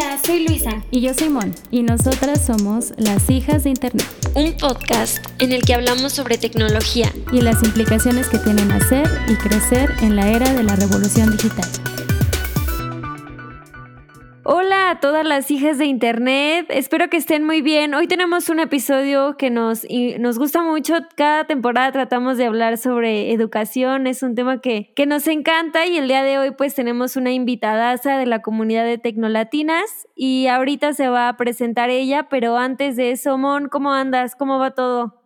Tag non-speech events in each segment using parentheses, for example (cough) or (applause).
Hola, soy Luisa. Y yo soy Mon. Y nosotras somos las hijas de Internet. Un podcast en el que hablamos sobre tecnología. Y las implicaciones que tienen hacer y crecer en la era de la revolución digital. A todas las hijas de Internet, espero que estén muy bien. Hoy tenemos un episodio que nos, nos gusta mucho. Cada temporada tratamos de hablar sobre educación, es un tema que, que nos encanta y el día de hoy pues tenemos una invitadaza de la comunidad de Tecnolatinas y ahorita se va a presentar ella, pero antes de eso, Mon, ¿cómo andas? ¿Cómo va todo?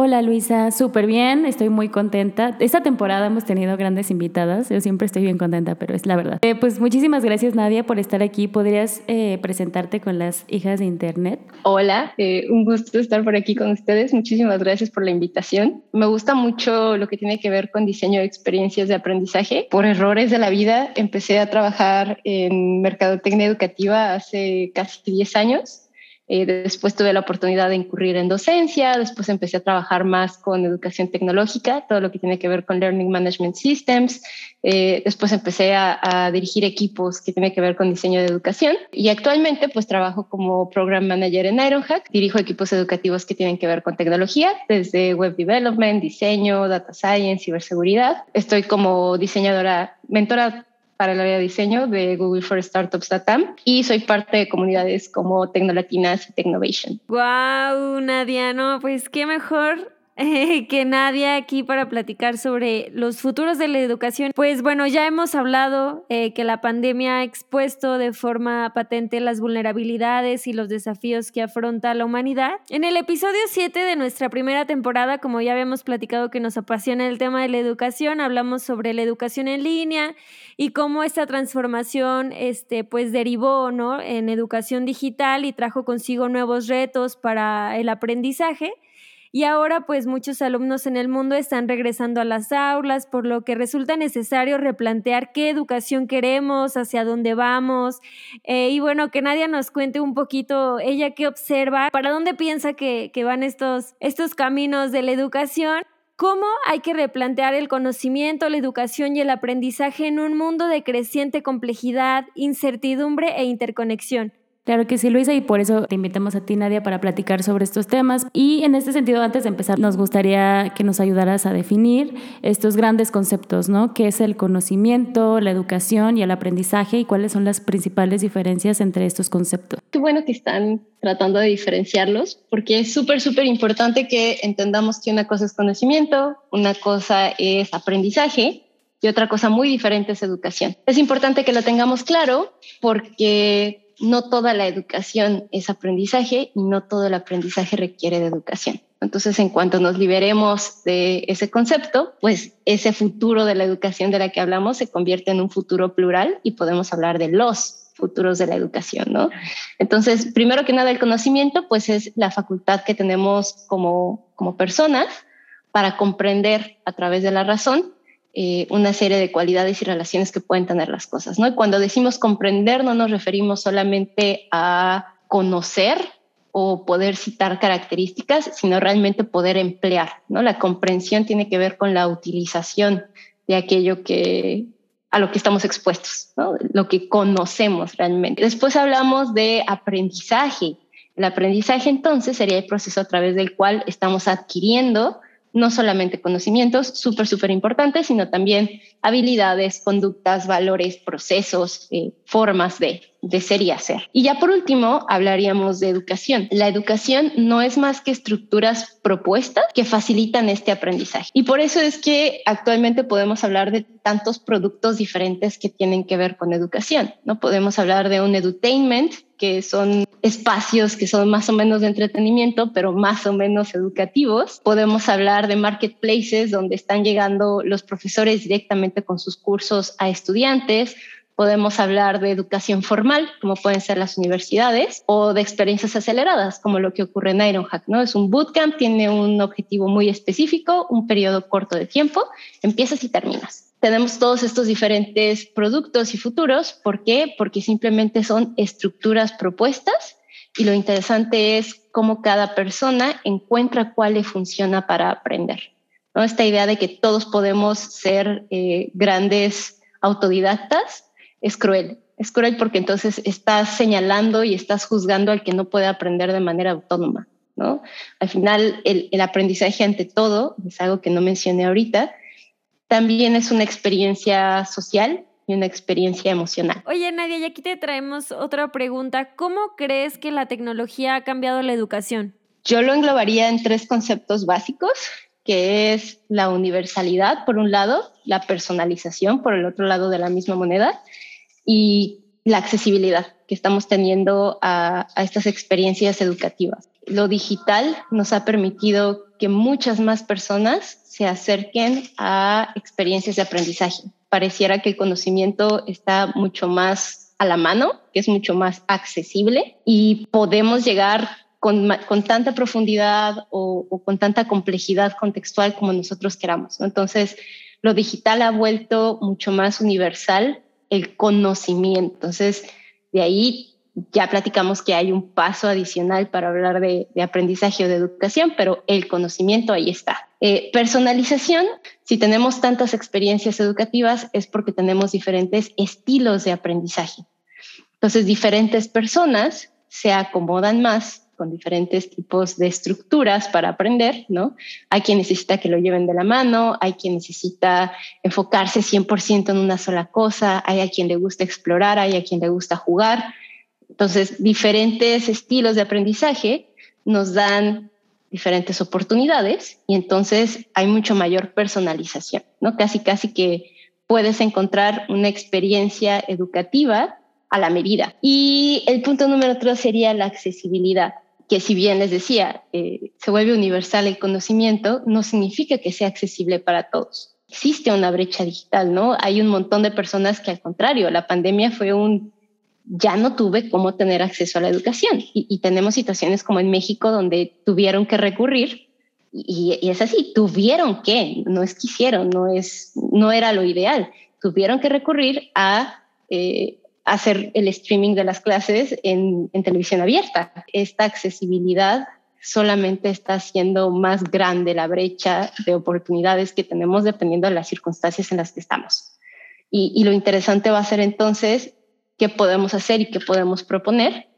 Hola Luisa, súper bien, estoy muy contenta. Esta temporada hemos tenido grandes invitadas, yo siempre estoy bien contenta, pero es la verdad. Eh, pues muchísimas gracias Nadia por estar aquí. ¿Podrías eh, presentarte con las hijas de Internet? Hola, eh, un gusto estar por aquí con ustedes. Muchísimas gracias por la invitación. Me gusta mucho lo que tiene que ver con diseño de experiencias de aprendizaje. Por errores de la vida empecé a trabajar en mercadotecnia educativa hace casi 10 años eh, después tuve la oportunidad de incurrir en docencia, después empecé a trabajar más con educación tecnológica, todo lo que tiene que ver con Learning Management Systems. Eh, después empecé a, dirigir equipos que tienen que ver con diseño de educación y actualmente pues trabajo como Program Manager en Ironhack. Dirijo equipos educativos que tienen que ver con tecnología, desde Web Development, diseño, Data Science, ciberseguridad. Estoy como diseñadora, mentora para el área de diseño de Google for Startups Latam y soy parte de comunidades como Tecnolatinas y Technovation. ¡Wow, Nadia! No, pues qué mejor (laughs) que nadie aquí para platicar sobre los futuros de la educación. Pues bueno, ya hemos hablado eh, que la pandemia ha expuesto de forma patente las vulnerabilidades y los desafíos que afronta la humanidad. En el episodio 7 de nuestra primera temporada, como ya habíamos platicado que nos apasiona el tema de la educación, hablamos sobre la educación en línea y cómo esta transformación este, pues derivó ¿no? en educación digital y trajo consigo nuevos retos para el aprendizaje. Y ahora pues muchos alumnos en el mundo están regresando a las aulas, por lo que resulta necesario replantear qué educación queremos, hacia dónde vamos. Eh, y bueno, que Nadia nos cuente un poquito ella qué observa, para dónde piensa que, que van estos, estos caminos de la educación. ¿Cómo hay que replantear el conocimiento, la educación y el aprendizaje en un mundo de creciente complejidad, incertidumbre e interconexión? Claro que sí, Luisa, y por eso te invitamos a ti, Nadia, para platicar sobre estos temas. Y en este sentido, antes de empezar, nos gustaría que nos ayudaras a definir estos grandes conceptos, ¿no? ¿Qué es el conocimiento, la educación y el aprendizaje y cuáles son las principales diferencias entre estos conceptos? Qué bueno que están tratando de diferenciarlos, porque es súper, súper importante que entendamos que una cosa es conocimiento, una cosa es aprendizaje y otra cosa muy diferente es educación. Es importante que lo tengamos claro porque no toda la educación es aprendizaje y no todo el aprendizaje requiere de educación. Entonces, en cuanto nos liberemos de ese concepto, pues ese futuro de la educación de la que hablamos se convierte en un futuro plural y podemos hablar de los futuros de la educación, ¿no? Entonces, primero que nada, el conocimiento, pues es la facultad que tenemos como, como personas para comprender a través de la razón eh, una serie de cualidades y relaciones que pueden tener las cosas, ¿no? Cuando decimos comprender no nos referimos solamente a conocer o poder citar características, sino realmente poder emplear, ¿no? La comprensión tiene que ver con la utilización de aquello que a lo que estamos expuestos, ¿no? lo que conocemos realmente. Después hablamos de aprendizaje. El aprendizaje entonces sería el proceso a través del cual estamos adquiriendo no solamente conocimientos, súper, súper importantes, sino también habilidades, conductas, valores, procesos, eh, formas de, de ser y hacer. Y ya por último, hablaríamos de educación. La educación no es más que estructuras propuestas que facilitan este aprendizaje. Y por eso es que actualmente podemos hablar de tantos productos diferentes que tienen que ver con educación. No podemos hablar de un edutainment, que son espacios que son más o menos de entretenimiento, pero más o menos educativos. Podemos hablar de marketplaces donde están llegando los profesores directamente con sus cursos a estudiantes Podemos hablar de educación formal, como pueden ser las universidades, o de experiencias aceleradas, como lo que ocurre en Ironhack. ¿no? Es un bootcamp, tiene un objetivo muy específico, un periodo corto de tiempo, empiezas y terminas. Tenemos todos estos diferentes productos y futuros. ¿Por qué? Porque simplemente son estructuras propuestas y lo interesante es cómo cada persona encuentra cuál le funciona para aprender. ¿no? Esta idea de que todos podemos ser eh, grandes autodidactas es cruel. Es cruel porque entonces estás señalando y estás juzgando al que no puede aprender de manera autónoma, ¿no? Al final, el, el aprendizaje ante todo, es algo que no mencioné ahorita, también es una experiencia social y una experiencia emocional. Oye, Nadia, y aquí te traemos otra pregunta. ¿Cómo crees que la tecnología ha cambiado la educación? Yo lo englobaría en tres conceptos básicos, que es la universalidad, por un lado, la personalización, por el otro lado de la misma moneda, y la accesibilidad que estamos teniendo a, a estas experiencias educativas. Lo digital nos ha permitido que muchas más personas se acerquen a experiencias de aprendizaje pareciera que el conocimiento está mucho más a la mano, que es mucho más accesible y podemos llegar con, tanta profundidad o, con tanta complejidad contextual como nosotros queramos. Entonces, lo digital ha vuelto mucho más universal el conocimiento. Entonces, de ahí ya platicamos que hay un paso adicional para hablar de, aprendizaje o de educación, pero el conocimiento ahí está. Eh, personalización, si tenemos tantas experiencias educativas es porque tenemos diferentes estilos de aprendizaje. Entonces, diferentes personas se acomodan más con diferentes tipos de estructuras para aprender, ¿no? Hay quien necesita que lo lleven de la mano, hay quien necesita enfocarse 100% en una sola cosa, hay a quien le gusta explorar, hay a quien le gusta jugar. Entonces, diferentes estilos de aprendizaje nos dan diferentes oportunidades y entonces hay mucho mayor personalización, ¿no? Casi, casi que puedes encontrar una experiencia educativa a la medida. Y el punto número tres sería la accesibilidad, que si bien les decía, eh, se vuelve universal el conocimiento, no significa que sea accesible para todos. Existe una brecha digital, ¿no? Hay un montón de personas que al contrario, la pandemia fue un ya no tuve cómo tener acceso a la educación. Y, tenemos situaciones como en México donde tuvieron que recurrir y, es así, tuvieron que, no es quisieron, no, es, no era lo ideal, tuvieron que recurrir a eh, hacer el streaming de las clases en, en televisión abierta. Esta accesibilidad solamente está haciendo más grande la brecha de oportunidades que tenemos dependiendo de las circunstancias en las que estamos. Y, y, lo interesante va a ser entonces qué podemos hacer y qué podemos proponer,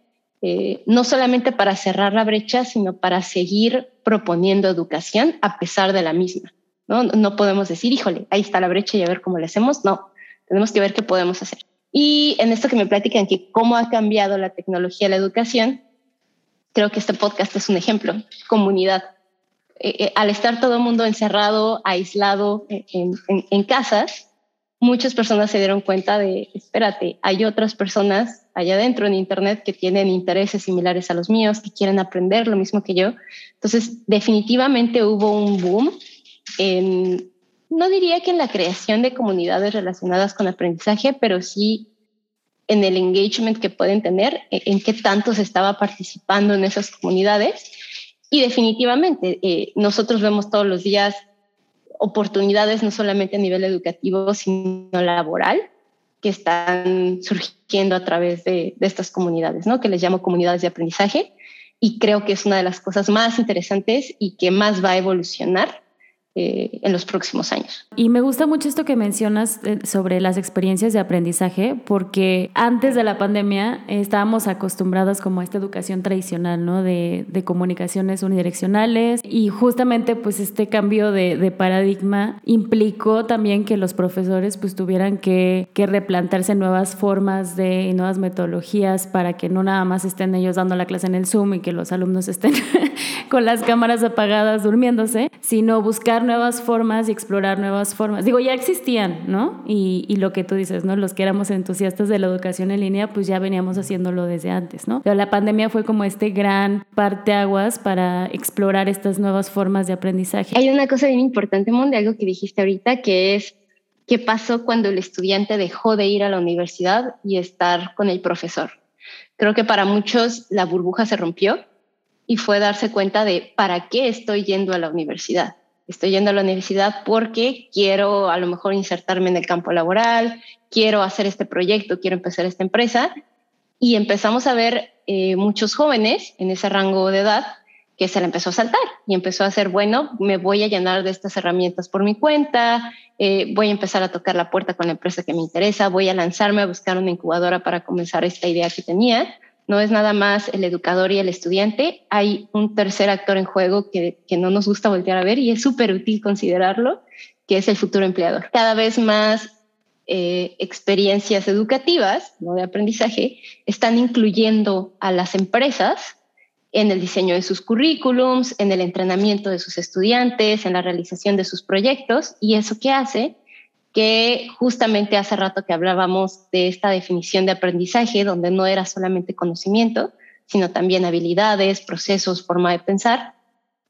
eh, no solamente para cerrar la brecha, sino para seguir proponiendo educación a pesar de la misma. ¿no? no podemos decir, híjole, ahí está la brecha y a ver cómo le hacemos. No, tenemos que ver qué podemos hacer. Y en esto que me platican que cómo ha cambiado la tecnología la educación, creo que este podcast es un ejemplo. Comunidad. Eh, eh, al estar todo el mundo encerrado, aislado en, en, en casas, muchas personas se dieron cuenta de, espérate, hay otras personas allá adentro en Internet que tienen intereses similares a los míos, que quieren aprender lo mismo que yo. Entonces, definitivamente hubo un boom en, no diría que en la creación de comunidades relacionadas con aprendizaje, pero sí en el engagement que pueden tener, e, en qué tanto se estaba participando en esas comunidades. Y definitivamente, eh, nosotros vemos todos los días oportunidades no solamente a nivel educativo, sino laboral, que están surgiendo a través de, estas comunidades, ¿no? que les llamo comunidades de aprendizaje. Y creo que es una de las cosas más interesantes y que más va a evolucionar eh, en los próximos años. Y me gusta mucho esto que mencionas eh, sobre las experiencias de aprendizaje, porque antes de la pandemia estábamos acostumbrados como a esta educación tradicional, ¿no? De, de comunicaciones unidireccionales y justamente pues este cambio de, de, paradigma implicó también que los profesores pues tuvieran que, que replantarse nuevas formas de y nuevas metodologías para que no nada más estén ellos dando la clase en el Zoom y que los alumnos estén (laughs) con las cámaras apagadas durmiéndose, sino buscar nuevas formas y explorar nuevas formas. Digo, ya existían, ¿no? Y, y, lo que tú dices, ¿no? Los que éramos entusiastas de la educación en línea, pues ya veníamos haciéndolo desde antes, ¿no? Pero la pandemia fue como este gran parteaguas para explorar estas nuevas formas de aprendizaje. Hay una cosa bien importante, Monde, algo que dijiste ahorita, que es qué pasó cuando el estudiante dejó de ir a la universidad y estar con el profesor. Creo que para muchos la burbuja se rompió y fue darse cuenta de para qué estoy yendo a la universidad estoy yendo a la universidad porque quiero a lo mejor insertarme en el campo laboral, quiero hacer este proyecto, quiero empezar esta empresa. Y empezamos a ver eh, muchos jóvenes en ese rango de edad que se le empezó a saltar y empezó a hacer, bueno, me voy a llenar de estas herramientas por mi cuenta, eh, voy a empezar a tocar la puerta con la empresa que me interesa, voy a lanzarme a buscar una incubadora para comenzar esta idea que tenía. No es nada más el educador y el estudiante, hay un tercer actor en juego que, que no nos gusta voltear a ver y es súper útil considerarlo, que es el futuro empleador. Cada vez más eh, experiencias educativas, ¿no? de aprendizaje, están incluyendo a las empresas en el diseño de sus currículums, en el entrenamiento de sus estudiantes, en la realización de sus proyectos. ¿Y eso qué hace? Que justamente hace rato que hablábamos de esta definición de aprendizaje, donde no era solamente conocimiento, sino también habilidades, procesos, forma de pensar,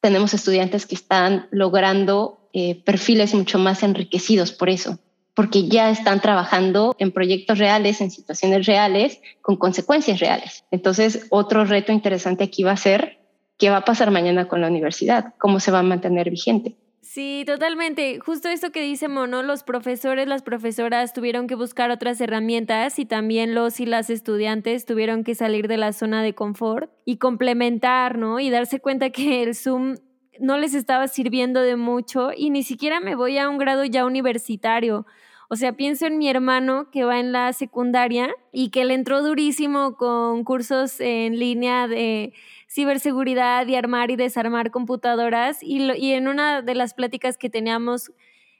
tenemos estudiantes que están logrando eh, perfiles mucho más enriquecidos por eso porque ya están trabajando en proyectos reales, en situaciones reales, con consecuencias reales. Entonces, otro reto interesante aquí va a ser qué va a pasar mañana con la universidad, cómo se va a mantener vigente. Sí, totalmente. Justo esto que dice Mono, los profesores, las profesoras tuvieron que buscar otras herramientas y también los y las estudiantes tuvieron que salir de la zona de confort y complementar, ¿no? Y darse cuenta que el Zoom no les estaba sirviendo de mucho y ni siquiera me voy a un grado ya universitario. O sea, pienso en mi hermano que va en la secundaria y que le entró durísimo con cursos en línea de ciberseguridad y armar y desarmar computadoras. Y, y en una de las pláticas que teníamos,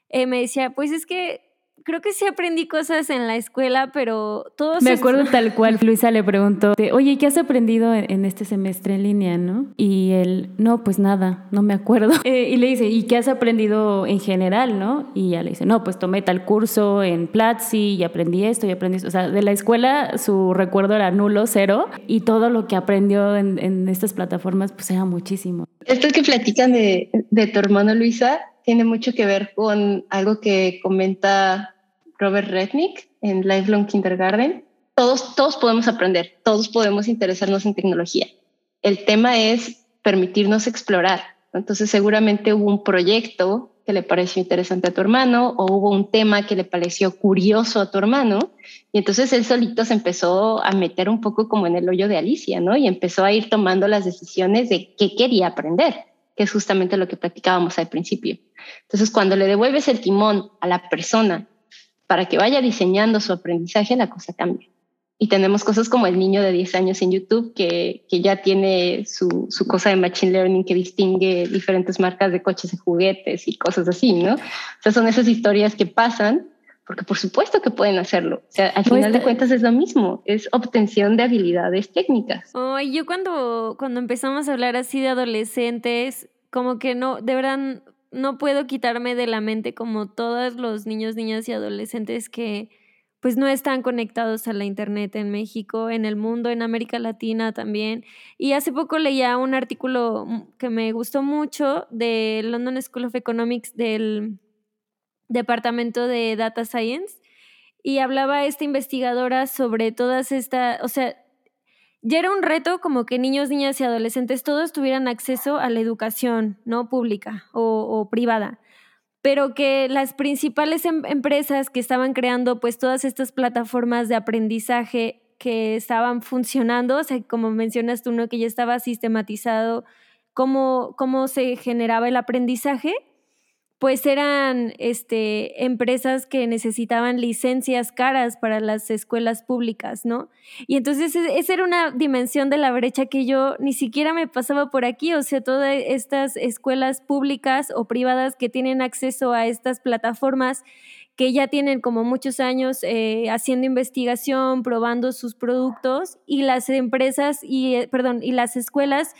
eh, me decía, pues es que creo que sí aprendí cosas en la escuela, pero todo Me acuerdo (laughs) tal cual, Luisa le preguntó, oye, ¿qué has aprendido en este semestre en línea, no? Y él, no, pues nada, no me acuerdo. (laughs) Eh, y le dice, ¿y qué has aprendido en general, no? Y ella le dice, no, pues tomé tal curso en Platzi y aprendí esto y aprendí esto. O sea, de la escuela su recuerdo era nulo, cero, y todo lo que aprendió en, estas plataformas, pues era muchísimo. Esto que platican de, de tu hermano Luisa, tiene mucho que ver con algo que comenta Robert Rednick en Lifelong Kindergarten. Todos, todos podemos aprender, todos podemos interesarnos en tecnología. El tema es permitirnos explorar. Entonces seguramente hubo un proyecto que le pareció interesante a tu hermano o hubo un tema que le pareció curioso a tu hermano y entonces él solito se empezó a meter un poco como en el hoyo de Alicia, ¿no? Y empezó a ir tomando las decisiones de qué quería aprender que es justamente lo que practicábamos al principio. Entonces, cuando le devuelves el timón a la persona para que vaya diseñando su aprendizaje, la cosa cambia. Y tenemos cosas como el niño de 10 años en YouTube que, que ya tiene su, su, cosa de Machine Learning que distingue diferentes marcas de coches y juguetes y cosas así, ¿no? O sea, son esas historias que pasan porque por supuesto que pueden hacerlo. O sea, al final de cuentas es lo mismo, es obtención de habilidades técnicas. Oh, yo cuando, cuando empezamos a hablar así de adolescentes, como que no, de verdad no puedo quitarme de la mente como todos los niños, niñas y adolescentes que pues no están conectados a la internet en México, en el mundo, en América Latina también. Y hace poco leía un artículo que me gustó mucho de London School of Economics del departamento de Data Science y hablaba esta investigadora sobre todas estas, o sea, ya era un reto como que niños, niñas y adolescentes todos tuvieran acceso a la educación, ¿no? Pública o, privada, pero que las principales em, empresas que estaban creando pues todas estas plataformas de aprendizaje que estaban funcionando, o sea, como mencionas tú, ¿no? Que ya estaba sistematizado cómo, cómo se generaba el aprendizaje, pues eran este, empresas que necesitaban licencias caras para las escuelas públicas, ¿no? Y entonces e, esa era una dimensión de la brecha que yo ni siquiera me pasaba por aquí, o sea, todas estas escuelas públicas o privadas que tienen acceso a estas plataformas que ya tienen como muchos años eh, haciendo investigación, probando sus productos y las empresas y, eh, perdón, y las escuelas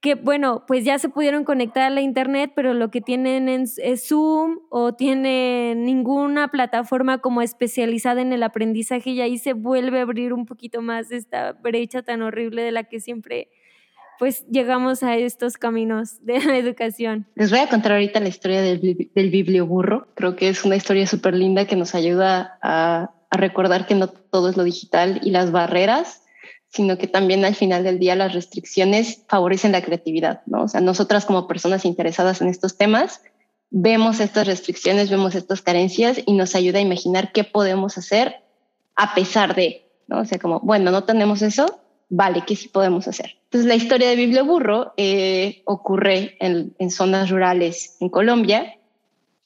que bueno, pues ya se pudieron conectar a la internet, pero lo que tienen es, Zoom o tienen ninguna plataforma como especializada en el aprendizaje y ahí se vuelve a abrir un poquito más esta brecha tan horrible de la que siempre pues llegamos a estos caminos de la educación. Les voy a contar ahorita la historia del, del biblioburro. Creo que es una historia súper linda que nos ayuda a, a recordar que no todo es lo digital y las barreras sino que también al final del día las restricciones favorecen la creatividad, ¿no? O sea, nosotras como personas interesadas en estos temas vemos estas restricciones, vemos estas carencias y nos ayuda a imaginar qué podemos hacer a pesar de, ¿no? O sea, como, bueno, no tenemos eso, vale, ¿qué sí podemos hacer? Entonces, la historia de Biblioburro eh, ocurre en, en zonas rurales en Colombia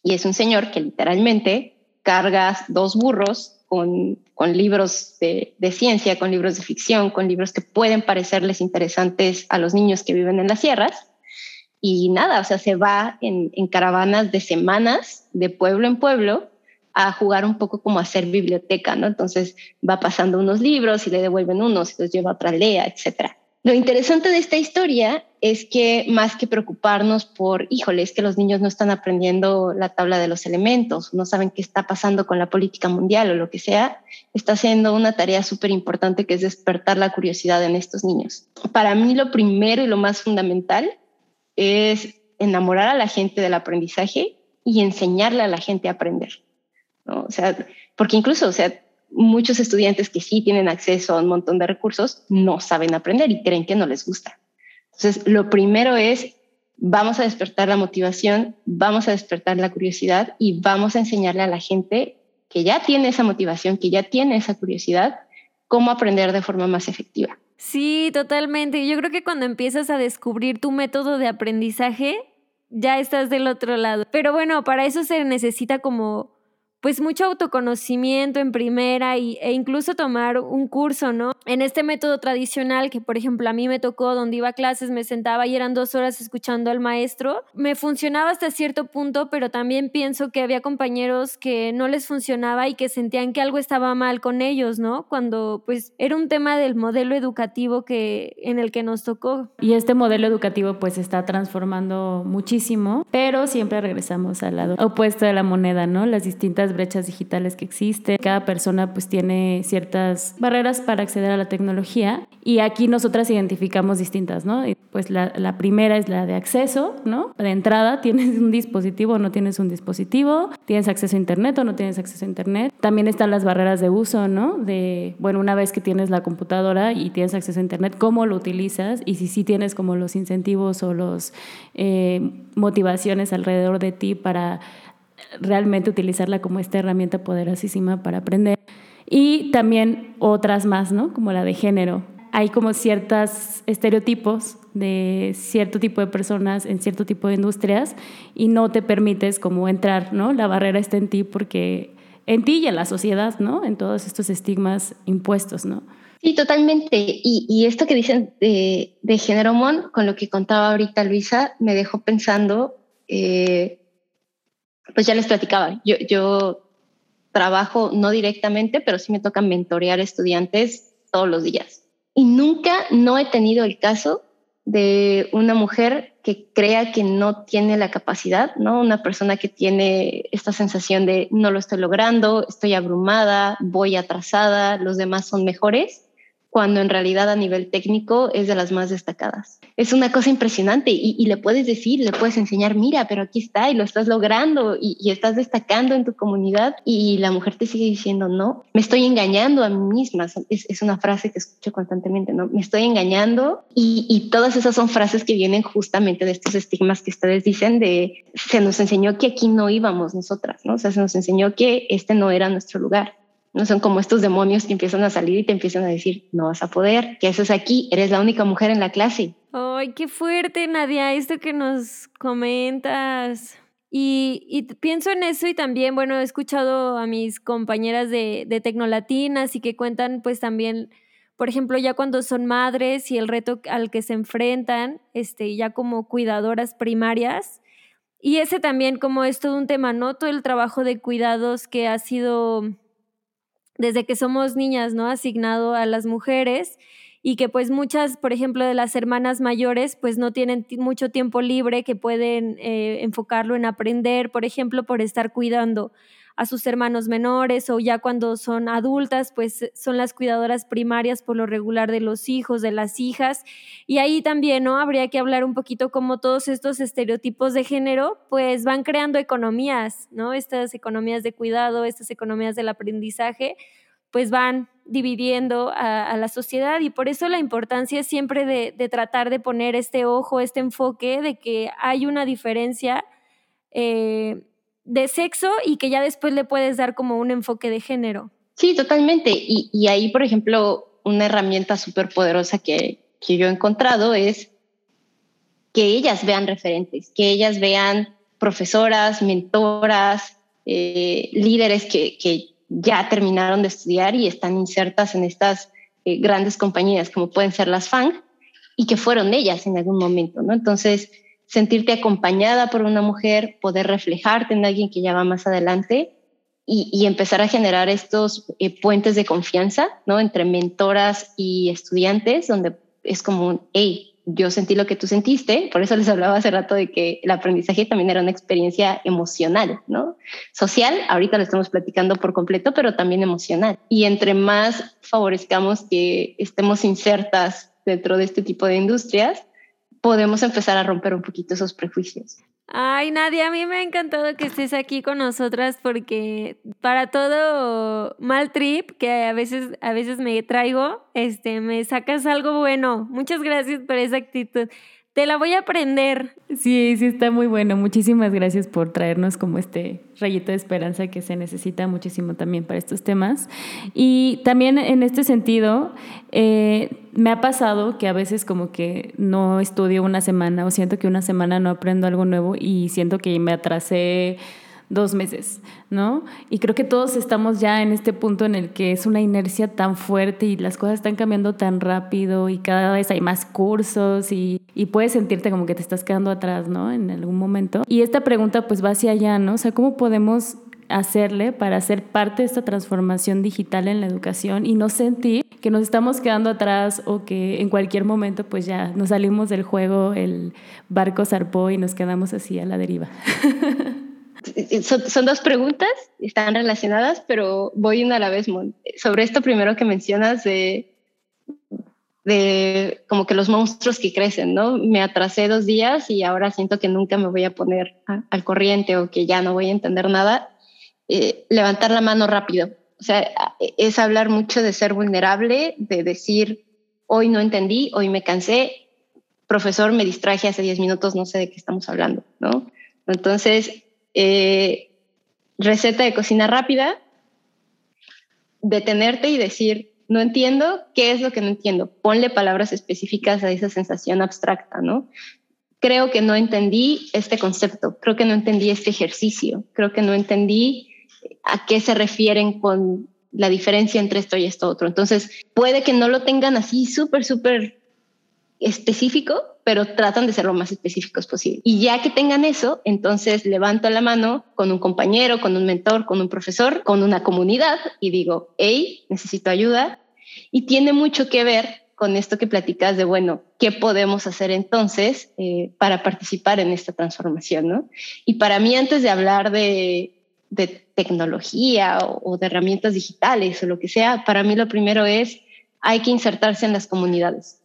y es un señor que literalmente carga dos burros con, libros de, ciencia, con libros de ficción, con libros que pueden parecerles interesantes a los niños que viven en las sierras. Y nada, o sea, se va en, caravanas de semanas, de pueblo en pueblo, a jugar un poco como a hacer biblioteca, ¿no? Entonces va pasando unos libros y le devuelven unos y los lleva otra aldea, etcétera. Lo interesante de esta historia es que más que preocuparnos por, híjole, es que los niños no están aprendiendo la tabla de los elementos, no saben qué está pasando con la política mundial o lo que sea, está haciendo una tarea súper importante que es despertar la curiosidad en estos niños. Para mí lo primero y lo más fundamental es enamorar a la gente del aprendizaje y enseñarle a la gente a aprender. O sea, porque incluso, o sea, muchos estudiantes que sí tienen acceso a un montón de recursos no saben aprender y creen que no les gusta. Entonces, lo primero es, vamos a despertar la motivación, vamos a despertar la curiosidad y vamos a enseñarle a la gente que ya tiene esa motivación, que ya tiene esa curiosidad, cómo aprender de forma más efectiva. Sí, totalmente. Yo creo que cuando empiezas a descubrir tu método de aprendizaje, ya estás del otro lado. Pero bueno, para eso se necesita como pues mucho autoconocimiento en primera y, e incluso tomar un curso, ¿no? En este método tradicional que, por ejemplo, a mí me tocó, donde iba a clases, me sentaba y eran dos horas escuchando al maestro, me funcionaba hasta cierto punto, pero también pienso que había compañeros que no les funcionaba y que sentían que algo estaba mal con ellos, ¿no? Cuando pues era un tema del modelo educativo que, en el que nos tocó. Y este modelo educativo pues está transformando muchísimo, pero siempre regresamos al lado opuesto de la moneda, ¿no? Las distintas brechas digitales que existen. Cada persona pues tiene ciertas barreras para acceder a la tecnología y aquí nosotras identificamos distintas, ¿no? Pues la, primera es la de acceso, ¿no? De entrada, (laughs) tienes un dispositivo o no tienes un dispositivo, tienes acceso a Internet o no tienes acceso a Internet. También están las barreras de uso, ¿no? De, bueno, una vez que tienes la computadora y tienes acceso a Internet, ¿cómo lo utilizas? Y si sí tienes como los incentivos o los eh, motivaciones alrededor de ti para realmente utilizarla como esta herramienta poderosísima para aprender. Y también otras más, ¿no? Como la de género. Hay como ciertos estereotipos de cierto tipo de personas en cierto tipo de industrias y no te permites como entrar, ¿no? La barrera está en ti porque en ti y en la sociedad, ¿no? En todos estos estigmas impuestos, ¿no? Sí, totalmente. Y, y esto que dicen de, de género mon, con lo que contaba ahorita Luisa, me dejó pensando eh, pues ya les platicaba, yo, yo trabajo no directamente, pero sí me toca mentorear estudiantes todos los días. Y nunca no he tenido el caso de una mujer que crea que no tiene la capacidad, ¿no? Una persona que tiene esta sensación de no lo estoy logrando, estoy abrumada, voy atrasada, los demás son mejores cuando en realidad a nivel técnico es de las más destacadas. Es una cosa impresionante y, le puedes decir, le puedes enseñar, mira, pero aquí está y lo estás logrando y, estás destacando en tu comunidad y la mujer te sigue diciendo, no, me estoy engañando a mí misma. Es, una frase que escucho constantemente, ¿no? Me estoy engañando y, y todas esas son frases que vienen justamente de estos estigmas que ustedes dicen de, se nos enseñó que aquí no íbamos nosotras, ¿no? O sea, se nos enseñó que este no era nuestro lugar. No son como estos demonios que empiezan a salir y te empiezan a decir, no vas a poder, que haces aquí? Eres la única mujer en la clase. Ay, qué fuerte, Nadia, esto que nos comentas. Y, y, pienso en eso y también, bueno, he escuchado a mis compañeras de, de Tecnolatinas y que cuentan pues también, por ejemplo, ya cuando son madres y el reto al que se enfrentan, este, ya como cuidadoras primarias. Y ese también como es todo un tema, ¿no? Todo el trabajo de cuidados que ha sido desde que somos niñas, ¿no? Asignado a las mujeres y que pues muchas, por ejemplo, de las hermanas mayores, pues no tienen mucho tiempo libre que pueden eh, enfocarlo en aprender, por ejemplo, por estar cuidando a sus hermanos menores o ya cuando son adultas, pues son las cuidadoras primarias por lo regular de los hijos, de las hijas. Y ahí también, ¿no? Habría que hablar un poquito cómo todos estos estereotipos de género, pues van creando economías, ¿no? Estas economías de cuidado, estas economías del aprendizaje, pues van dividiendo a, la sociedad y por eso la importancia siempre de, tratar de poner este ojo, este enfoque de que hay una diferencia. Eh, de sexo y que ya después le puedes dar como un enfoque de género. Sí, totalmente. Y, ahí, por ejemplo, una herramienta súper poderosa que, que yo he encontrado es que ellas vean referentes, que ellas vean profesoras, mentoras, eh, líderes que, que, ya terminaron de estudiar y están insertas en estas eh, grandes compañías como pueden ser las FANG y que fueron ellas en algún momento, ¿no? Entonces, sentirte acompañada por una mujer, poder reflejarte en alguien que ya va más adelante y, empezar a generar estos eh, puentes de confianza, ¿no? Entre mentoras y estudiantes, donde es como un, hey, yo sentí lo que tú sentiste, por eso les hablaba hace rato de que el aprendizaje también era una experiencia emocional, ¿no? Social, ahorita lo estamos platicando por completo, pero también emocional. Y entre más favorezcamos que estemos insertas dentro de este tipo de industrias, podemos empezar a romper un poquito esos prejuicios. Ay, Nadia, a mí me ha encantado que estés aquí con nosotras porque para todo mal trip que a veces, a veces me traigo, este, me sacas algo bueno. Muchas gracias por esa actitud. Te la voy a aprender. Sí, sí, está muy bueno. Muchísimas gracias por traernos como este rayito de esperanza que se necesita muchísimo también para estos temas. Y también en este sentido, eh, me ha pasado que a veces como que no estudio una semana o siento que una semana no aprendo algo nuevo y siento que me atrasé dos meses, ¿no? Y creo que todos estamos ya en este punto en el que es una inercia tan fuerte y las cosas están cambiando tan rápido y cada vez hay más cursos y, y puedes sentirte como que te estás quedando atrás, ¿no? En algún momento. Y esta pregunta pues va hacia allá, ¿no? O sea, ¿cómo podemos hacerle para ser parte de esta transformación digital en la educación y no sentir que nos estamos quedando atrás o que en cualquier momento pues ya nos salimos del juego, el barco zarpó y nos quedamos así a la deriva. (laughs) son, dos preguntas, están relacionadas, pero voy una a la vez. Sobre esto primero que mencionas de, de como que los monstruos que crecen, ¿no? Me atrasé dos días y ahora siento que nunca me voy a poner al corriente o que ya no voy a entender nada. Eh, levantar la mano rápido. O sea, es hablar mucho de ser vulnerable, de decir, hoy no entendí, hoy me cansé, profesor, me distraje hace 10 minutos, no sé de qué estamos hablando, ¿no? Entonces, eh, receta de cocina rápida, detenerte y decir, no entiendo, ¿qué es lo que no entiendo? Ponle palabras específicas a esa sensación abstracta, ¿no? Creo que no entendí este concepto, creo que no entendí este ejercicio, creo que no entendí a qué se refieren con la diferencia entre esto y esto otro. Entonces, puede que no lo tengan así súper, súper específico, pero tratan de ser lo más específicos posible. Y ya que tengan eso, entonces levanto la mano con un compañero, con un mentor, con un profesor, con una comunidad y digo, hey, necesito ayuda. Y tiene mucho que ver con esto que platicas de, bueno, ¿qué podemos hacer entonces eh, para participar en esta transformación? ¿no? Y para mí, antes de hablar de, tecnología o, o de herramientas digitales o lo que sea, para mí lo primero es, hay que insertarse en las comunidades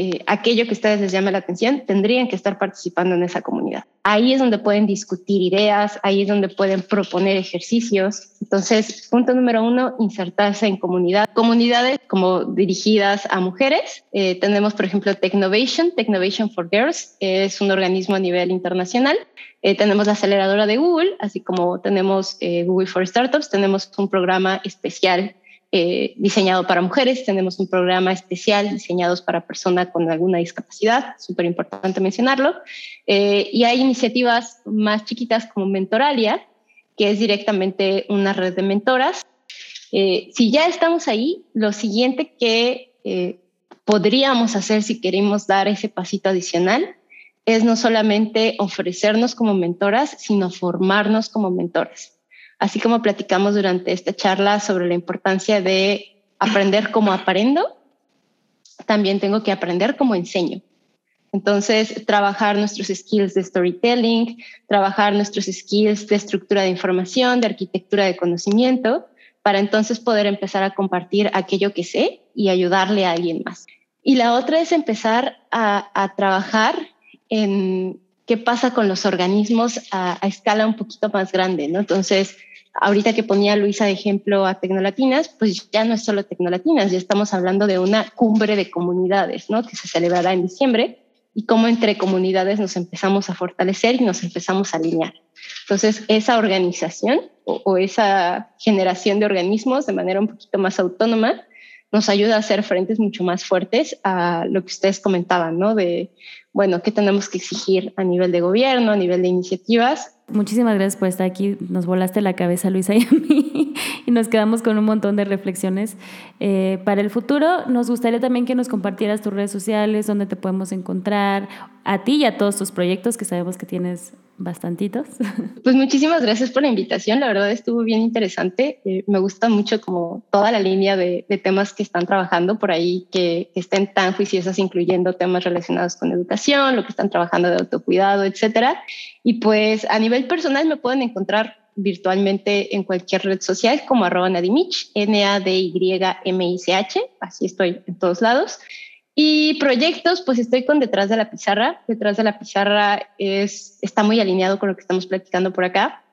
eh, aquello que ustedes les llame la atención, tendrían que estar participando en esa comunidad. Ahí es donde pueden discutir ideas, ahí es donde pueden proponer ejercicios. Entonces, punto número uno, insertarse en comunidad. Comunidades como dirigidas a mujeres. Eh, tenemos, por ejemplo, Technovation, Technovation for Girls, es un organismo a nivel internacional. Eh, tenemos la aceleradora de Google, así como tenemos Google for Startups, tenemos un programa especial eh, diseñado para mujeres, tenemos un programa especial diseñado para personas con alguna discapacidad, súper importante mencionarlo, eh, y hay iniciativas más chiquitas como Mentoralia, que es directamente una red de mentoras. Eh, si ya estamos ahí, lo siguiente que podríamos hacer si queremos dar ese pasito adicional es no solamente ofrecernos como mentoras, sino formarnos como mentoras así como platicamos durante esta charla sobre la importancia de aprender cómo aprendo, también tengo que aprender cómo enseño. Entonces, trabajar nuestros skills de storytelling, trabajar nuestros skills de estructura de información, de arquitectura de conocimiento, para entonces poder empezar a compartir aquello que sé y ayudarle a alguien más. Y la otra es empezar a, trabajar en qué pasa con los organismos a, a, escala un poquito más grande, ¿no? Entonces, ahorita que ponía Luisa de ejemplo a Tecnolatinas, pues ya no es solo Tecnolatinas, ya estamos hablando de una cumbre de comunidades, ¿no? Que se celebrará en diciembre y cómo entre comunidades nos empezamos a fortalecer y nos empezamos a alinear. Entonces, esa organización o, esa generación de organismos de manera un poquito más autónoma nos ayuda a hacer frentes mucho más fuertes a lo que ustedes comentaban, ¿no? De, bueno, ¿qué tenemos que exigir a nivel de gobierno, a nivel de iniciativas? Muchísimas gracias por estar aquí. Nos volaste la cabeza, Luisa y a mí, y nos quedamos con un montón de reflexiones. Eh, para el futuro, nos gustaría también que nos compartieras tus redes sociales, donde te podemos encontrar, a ti y a todos tus proyectos que sabemos que tienes bastantitos. (laughs) Pues muchísimas gracias por la invitación, la verdad estuvo bien interesante. Eh, me gusta mucho como toda la línea de, temas que están trabajando por ahí, que, estén tan juiciosas, incluyendo temas relacionados con educación, lo que están trabajando de autocuidado, etcétera. Y pues a nivel personal me pueden encontrar virtualmente en cualquier red social como arroba Nadimich, N-A-D-Y-M-I-C-H, así estoy en todos lados. Y proyectos, pues estoy con Detrás de la Pizarra. Detrás de la Pizarra es, está muy alineado con lo que estamos platicando por acá.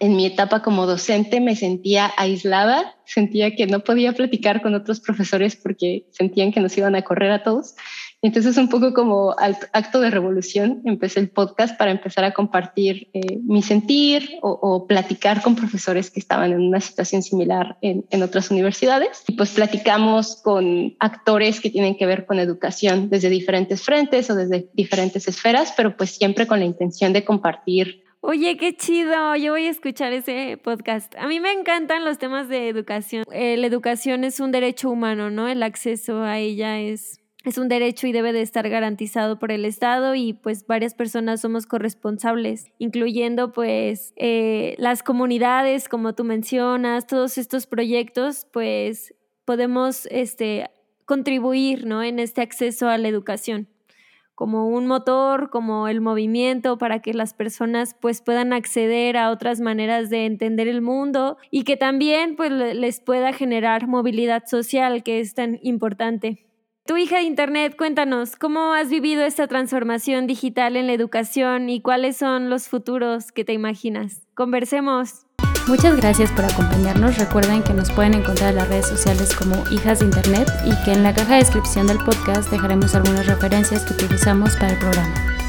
En mi etapa como docente me sentía aislada, sentía que no podía platicar con otros profesores porque sentían que nos iban a correr a todos. Entonces, un poco como acto de revolución, empecé el podcast para empezar a compartir eh, mi sentir o, platicar con profesores que estaban en una situación similar en, en, otras universidades. Y pues platicamos con actores que tienen que ver con educación desde diferentes frentes o desde diferentes esferas, pero pues siempre con la intención de compartir Oye, qué chido, yo voy a escuchar ese podcast. A mí me encantan los temas de educación. Eh, la educación es un derecho humano, ¿no? El acceso a ella es es un derecho y debe de estar garantizado por el Estado y pues varias personas somos corresponsables, incluyendo pues eh, las comunidades, como tú mencionas, todos estos proyectos, pues podemos este, contribuir ¿no? en este acceso a la educación como un motor, como el movimiento para que las personas pues puedan acceder a otras maneras de entender el mundo y que también pues les pueda generar movilidad social que es tan importante. Tu hija de Internet, cuéntanos, ¿cómo has vivido esta transformación digital en la educación y cuáles son los futuros que te imaginas? Conversemos. Muchas gracias por acompañarnos. Recuerden que nos pueden encontrar en las redes sociales como Hijas de Internet y que en la caja de descripción del podcast dejaremos algunas referencias que utilizamos para el programa.